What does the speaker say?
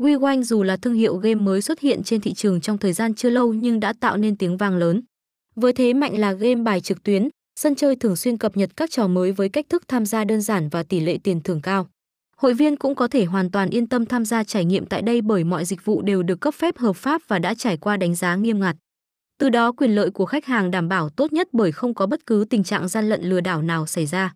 WeWine dù là thương hiệu game mới xuất hiện trên thị trường trong thời gian chưa lâu nhưng đã tạo nên tiếng vang lớn. Với thế mạnh là game bài trực tuyến, sân chơi thường xuyên cập nhật các trò mới với cách thức tham gia đơn giản và tỷ lệ tiền thưởng cao. Hội viên cũng có thể hoàn toàn yên tâm tham gia trải nghiệm tại đây bởi mọi dịch vụ đều được cấp phép hợp pháp và đã trải qua đánh giá nghiêm ngặt. Từ đó quyền lợi của khách hàng đảm bảo tốt nhất bởi không có bất cứ tình trạng gian lận lừa đảo nào xảy ra.